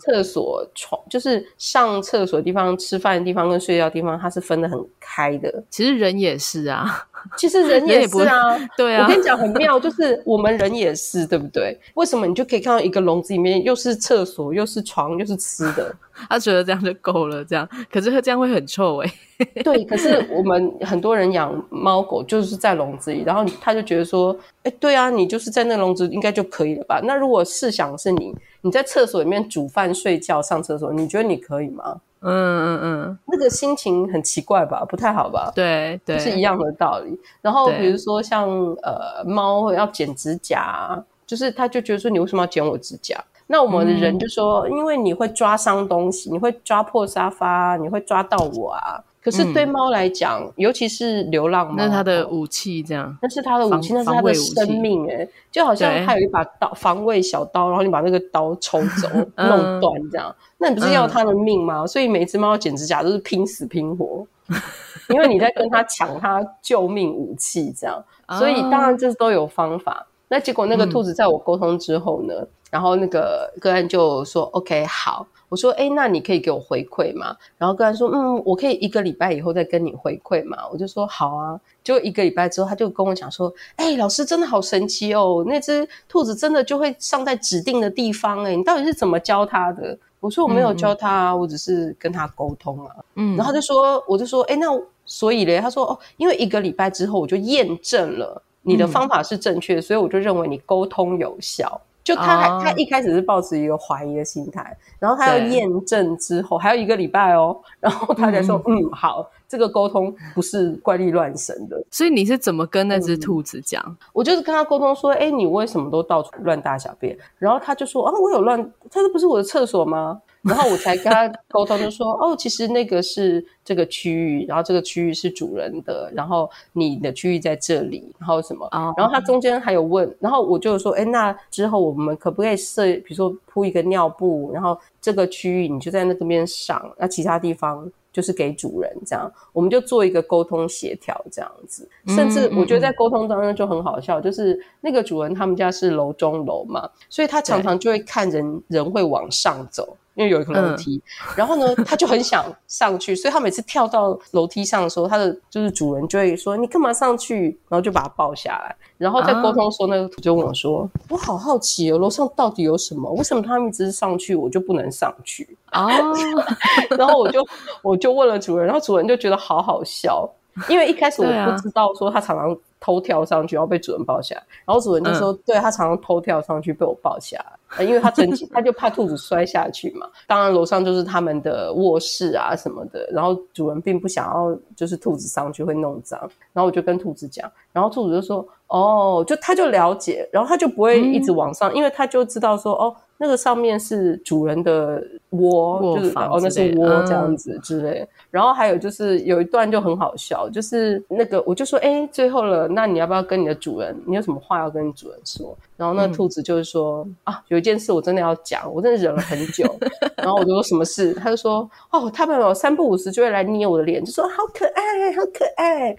厕所、嗯、床，就是上厕所的地方、吃饭的地方跟睡觉的地方，它是分得很开的。其实人也是啊。其实人也是啊，对啊，我跟你讲很妙，就是我们人也是，对不对？为什么你就可以看到一个笼子里面又是厕所，又是床，又是吃的？他觉得这样就够了，这样。可是他这样会很臭哎、欸。对，可是我们很多人养猫狗就是在笼子里，然后他就觉得说，哎，对啊，你就是在那笼子应该就可以了吧？那如果试想是你，你在厕所里面煮饭、睡觉、上厕所，你觉得你可以吗？嗯嗯嗯，那个心情很奇怪吧，不太好吧？对对，是一样的道理。然后比如说像呃猫要剪指甲，就是他就觉得说，你为什么要剪我指甲？那我们的人就说，因为你会抓伤东西，你会抓破沙发，你会抓到我啊。可是对猫来讲，嗯、尤其是流浪猫，那是它的武器，这样，那是它的武器，那是它的生命、欸，诶就好像它有一把刀，防卫小刀，然后你把那个刀抽走、弄断，这样，嗯、那你不是要它的命吗？嗯、所以每只猫剪指甲都是拼死拼活，因为你在跟它抢它救命武器，这样，所以当然这都有方法。那结果那个兔子在我沟通之后呢，嗯、然后那个个案就说：“OK，好。”我说，哎，那你可以给我回馈吗？然后跟他说，嗯，我可以一个礼拜以后再跟你回馈嘛。我就说好啊。就一个礼拜之后，他就跟我讲说，哎，老师真的好神奇哦，那只兔子真的就会上在指定的地方，哎，你到底是怎么教它的？我说我没有教它啊，嗯、我只是跟它沟通啊。嗯，然后他就说，我就说，哎，那所以嘞，他说，哦，因为一个礼拜之后我就验证了你的方法是正确，嗯、所以我就认为你沟通有效。就他还、oh. 他一开始是抱持一个怀疑的心态，然后他要验证之后还有一个礼拜哦，然后他才说嗯，嗯好，这个沟通不是怪力乱神的。所以你是怎么跟那只兔子讲？嗯、我就是跟他沟通说，哎，你为什么都到处乱大小便？然后他就说啊，我有乱，他这不是我的厕所吗？然后我才跟他沟通，就说 哦，其实那个是这个区域，然后这个区域是主人的，然后你的区域在这里，然后什么？哦、然后他中间还有问，然后我就说，哎，那之后我们可不可以设，比如说铺一个尿布，然后这个区域你就在那个边上，那其他地方就是给主人，这样我们就做一个沟通协调，这样子。甚至我觉得在沟通当中就很好笑，就是那个主人他们家是楼中楼嘛，所以他常常就会看人人会往上走。因为有一个楼梯，嗯、然后呢，他就很想上去，所以他每次跳到楼梯上的时候，他的就是主人就会说：“你干嘛上去？”然后就把他抱下来。然后再沟通的时候，那个兔就问我说：“啊、我好好奇哦，楼上到底有什么？为什么他们一直上去，我就不能上去？”啊，然后我就我就问了主人，然后主人就觉得好好笑，因为一开始我不知道说他常常偷跳上去，然后被主人抱下来。然后主人就说：“嗯、对，他常常偷跳上去，被我抱下来。”因为他曾经，他就怕兔子摔下去嘛。当然，楼上就是他们的卧室啊什么的。然后主人并不想要，就是兔子上去会弄脏。然后我就跟兔子讲，然后兔子就说：“哦，就他就了解，然后他就不会一直往上，嗯、因为他就知道说，哦，那个上面是主人的窝，就是哦那是窝这样子之类。嗯、然后还有就是有一段就很好笑，就是那个我就说，哎，最后了，那你要不要跟你的主人？你有什么话要跟你主人说？”然后那兔子就是说、嗯、啊，有一件事我真的要讲，我真的忍了很久。然后我就说什么事？他就说哦，他们有三不五时就会来捏我的脸，就说好可爱，好可爱。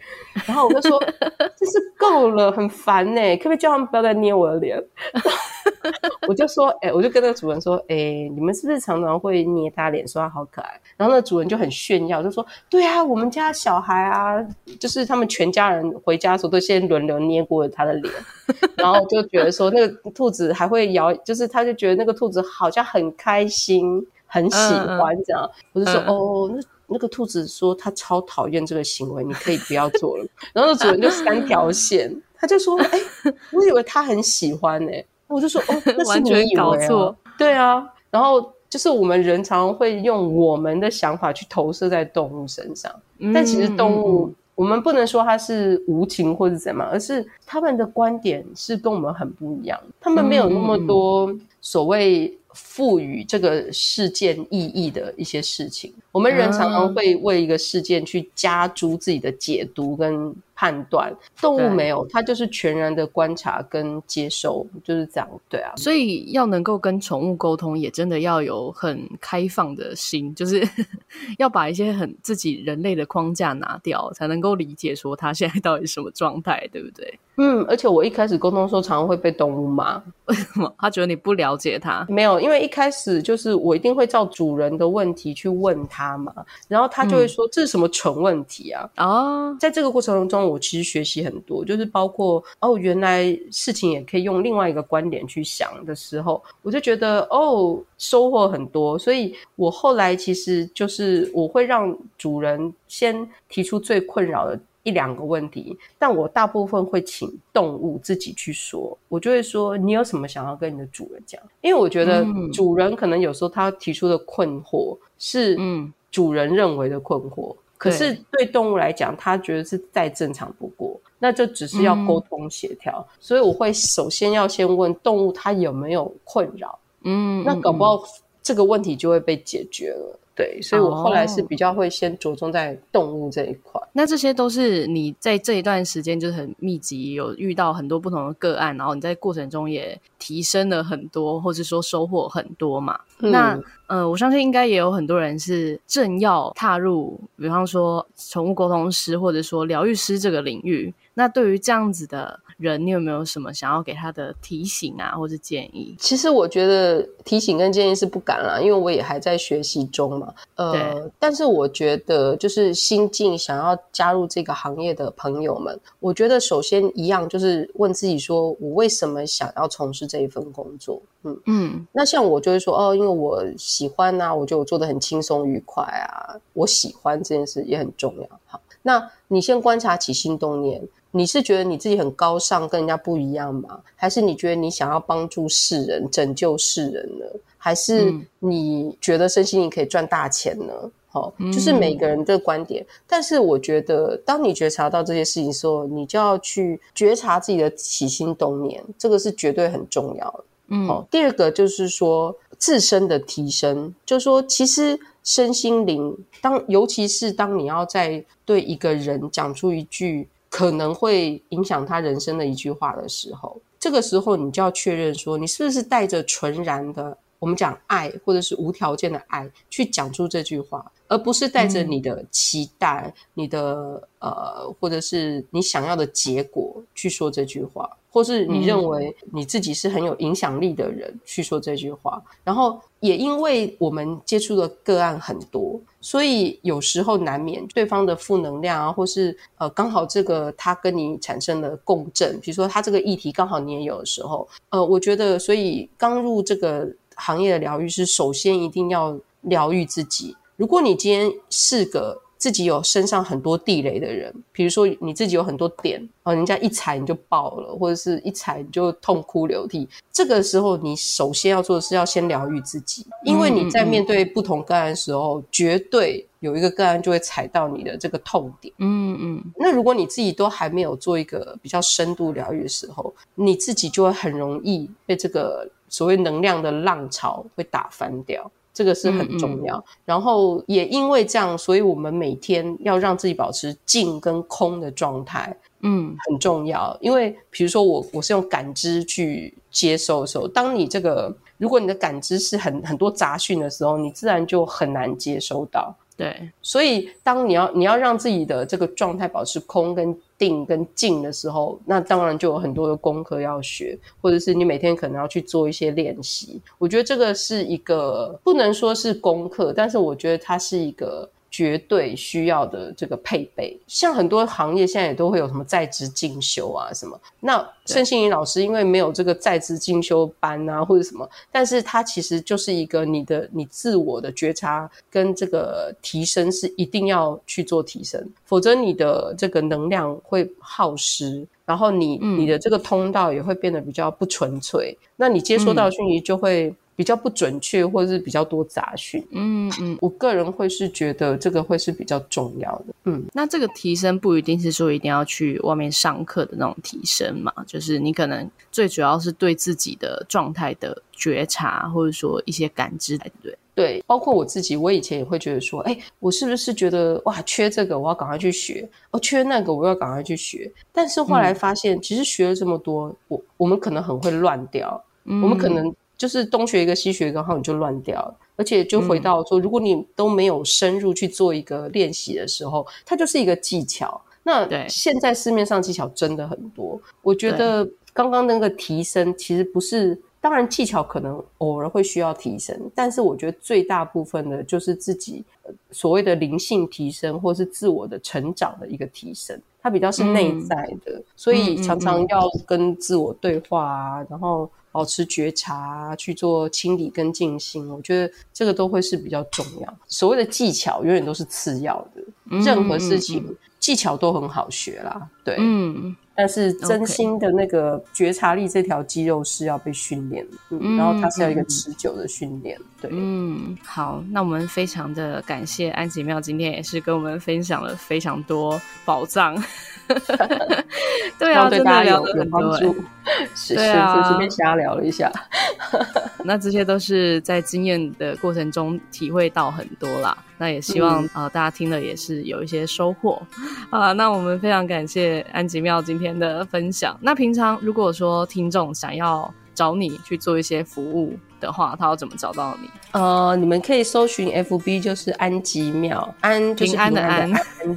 然后我就说真是够了，很烦呢，可不可以叫他们不要再捏我的脸？我就说，哎、欸，我就跟那个主人说，哎、欸，你们是不是常常会捏他脸，说他好可爱？然后那主人就很炫耀，就说，对啊，我们家小孩啊，就是他们全家人回家的时候都先轮流捏过他的脸，然后就觉得说那个兔子还会摇，就是他就觉得那个兔子好像很开心，很喜欢这样。嗯、我就说，嗯、哦，那那个兔子说他超讨厌这个行为，你可以不要做了。然后那主人就三条线。他就说：“哎、欸，我以为他很喜欢呢、欸。”我就说：“哦，那是你以为、啊、完全搞错。”对啊，然后就是我们人常会用我们的想法去投射在动物身上，嗯、但其实动物、嗯、我们不能说它是无情或者怎么，而是他们的观点是跟我们很不一样，他们没有那么多所谓。赋予这个事件意义的一些事情，我们人常常会为一个事件去加诸自己的解读跟判断。动物没有，它就是全然的观察跟接收，就是这样。对啊，所以要能够跟宠物沟通，也真的要有很开放的心，就是 要把一些很自己人类的框架拿掉，才能够理解说它现在到底什么状态，对不对？嗯，而且我一开始沟通的时候，常常会被动物骂，为什么？他觉得你不了解它？没有，因为一开始就是我一定会照主人的问题去问他嘛，然后他就会说，这是什么蠢问题啊？哦、嗯，在这个过程中，我其实学习很多，就是包括哦，原来事情也可以用另外一个观点去想的时候，我就觉得哦，收获很多。所以我后来其实就是我会让主人先提出最困扰的。一两个问题，但我大部分会请动物自己去说。我就会说，你有什么想要跟你的主人讲？因为我觉得主人可能有时候他提出的困惑是嗯主人认为的困惑，嗯、可是对动物来讲，他觉得是再正常不过，那就只是要沟通协调。嗯、所以我会首先要先问动物，它有没有困扰？嗯，那搞不好这个问题就会被解决了。对，所以我后来是比较会先着重在动物这一块。哦，那这些都是你在这一段时间就是很密集，有遇到很多不同的个案，然后你在过程中也提升了很多，或者说收获很多嘛。嗯、那呃，我相信应该也有很多人是正要踏入，比方说宠物沟通师或者说疗愈师这个领域。那对于这样子的人，你有没有什么想要给他的提醒啊，或者建议？其实我觉得提醒跟建议是不敢啦，因为我也还在学习中嘛。呃，但是我觉得就是新进想要加入这个行业的朋友们，我觉得首先一样就是问自己说，我为什么想要从事这一份工作？嗯嗯。那像我就会说，哦，因为我喜欢啊，我觉得我做的很轻松愉快啊，我喜欢这件事也很重要。好，那你先观察起心动念。你是觉得你自己很高尚，跟人家不一样吗？还是你觉得你想要帮助世人、拯救世人呢？还是你觉得身心灵可以赚大钱呢？好、嗯，就是每个人的观点。但是我觉得，当你觉察到这些事情的时候，你就要去觉察自己的起心动念，这个是绝对很重要的。嗯，好。第二个就是说自身的提升，就是说其实身心灵，当尤其是当你要在对一个人讲出一句。可能会影响他人生的一句话的时候，这个时候你就要确认说，你是不是带着纯然的，我们讲爱或者是无条件的爱去讲出这句话，而不是带着你的期待、嗯、你的呃，或者是你想要的结果去说这句话。或是你认为你自己是很有影响力的人去说这句话，嗯、然后也因为我们接触的个案很多，所以有时候难免对方的负能量啊，或是呃刚好这个他跟你产生了共振，比如说他这个议题刚好你也有的时候，呃，我觉得所以刚入这个行业的疗愈是，首先一定要疗愈自己。如果你今天是个自己有身上很多地雷的人，比如说你自己有很多点哦，人家一踩你就爆了，或者是一踩你就痛哭流涕。这个时候，你首先要做的是要先疗愈自己，因为你在面对不同个案的时候，嗯嗯、绝对有一个个案就会踩到你的这个痛点。嗯嗯。那如果你自己都还没有做一个比较深度疗愈的时候，你自己就会很容易被这个所谓能量的浪潮会打翻掉。这个是很重要，嗯嗯，然后也因为这样，所以我们每天要让自己保持静跟空的状态，嗯，很重要。因为比如说我我是用感知去接收的时候，当你这个如果你的感知是很很多杂讯的时候，你自然就很难接收到。对，所以当你要你要让自己的这个状态保持空跟定跟静的时候，那当然就有很多的功课要学，或者是你每天可能要去做一些练习。我觉得这个是一个不能说是功课，但是我觉得它是一个。绝对需要的这个配备，像很多行业现在也都会有什么在职进修啊什么。那盛信怡老师因为没有这个在职进修班啊或者什么，但是他其实就是一个你的你自我的觉察跟这个提升是一定要去做提升，否则你的这个能量会耗失，然后你、嗯、你的这个通道也会变得比较不纯粹，那你接收到的讯息就会。嗯比较不准确，或者是比较多杂讯。嗯嗯，我个人会是觉得这个会是比较重要的。嗯，那这个提升不一定是说一定要去外面上课的那种提升嘛，就是你可能最主要是对自己的状态的觉察，或者说一些感知，对不对？对，包括我自己，我以前也会觉得说，哎，我是不是觉得哇，缺这个，我要赶快去学；哦，缺那个，我要赶快去学。但是后来发现，嗯、其实学了这么多，我我们可能很会乱掉，嗯、我们可能。就是东学一个西学一个，然后你就乱掉了。而且就回到说，如果你都没有深入去做一个练习的时候，它就是一个技巧。那现在市面上技巧真的很多，我觉得刚刚那个提升其实不是，当然技巧可能偶尔会需要提升，但是我觉得最大部分的就是自己所谓的灵性提升，或是自我的成长的一个提升，它比较是内在的，嗯、所以常常要跟自我对话啊，然后。保持觉察，去做清理跟静心，我觉得这个都会是比较重要。所谓的技巧永远都是次要的，任何事情、技巧都很好学啦。对，嗯，但是真心的那个觉察力这条肌肉是要被训练的，嗯，嗯，然后它是要一个持久的训练。对，嗯，好，那我们非常的感谢安吉妙今天也是跟我们分享了非常多宝藏。对啊，对大家有有帮助。是是，随便瞎聊了一下。那这些都是在经验的过程中体会到很多啦。那也希望啊、嗯呃，大家听了也是有一些收获啊。那我们非常感谢安吉妙今天的分享。那平常如果说听众想要找你去做一些服务的话，他要怎么找到你？呃，你们可以搜寻 FB，就是安吉妙，安就是平安的安，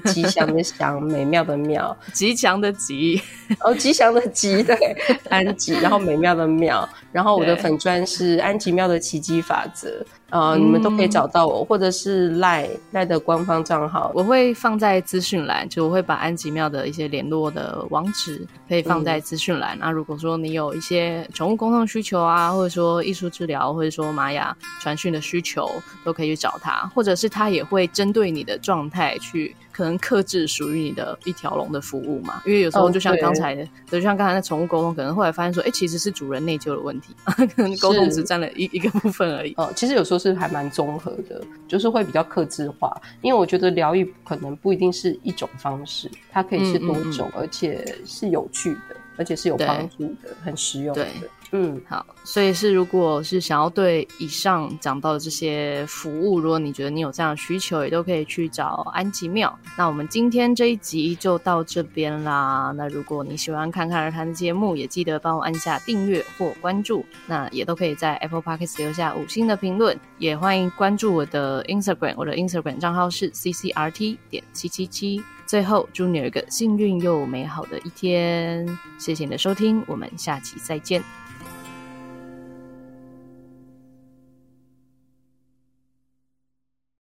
吉祥的祥，美妙的妙，吉祥的吉，哦，吉祥的吉，对，安吉，然后美妙的妙，然后我的粉砖是安吉妙的奇迹法则。呃，嗯、你们都可以找到我，或者是赖赖的官方账号，我会放在资讯栏，就我会把安吉妙的一些联络的网址可以放在资讯栏。那、嗯啊、如果说你有一些宠物沟通需求啊，或者说艺术治疗，或者说玛雅传讯的需求，都可以去找他，或者是他也会针对你的状态去。可能克制属于你的一条龙的服务嘛？因为有时候就像刚才的，哦、就像刚才那宠物沟通，可能后来发现说，哎，其实是主人内疚的问题，可能沟通只占了一一个部分而已。哦，其实有时候是还蛮综合的，就是会比较克制化。因为我觉得疗愈可能不一定是一种方式，它可以是多种，嗯嗯嗯，而且是有趣的，而且是有帮助的，很实用的。对嗯，好，所以是如果是想要对以上讲到的这些服务，如果你觉得你有这样的需求，也都可以去找安吉妙。那我们今天这一集就到这边啦。那如果你喜欢看看而谈的节目，也记得帮我按下订阅或关注。那也都可以在 Apple Podcast 留下五星的评论，也欢迎关注我的 Instagram，我的 Instagram 账号是 ccrt 点七七七。最后，祝你有一个幸运又美好的一天。谢谢你的收听，我们下期再见。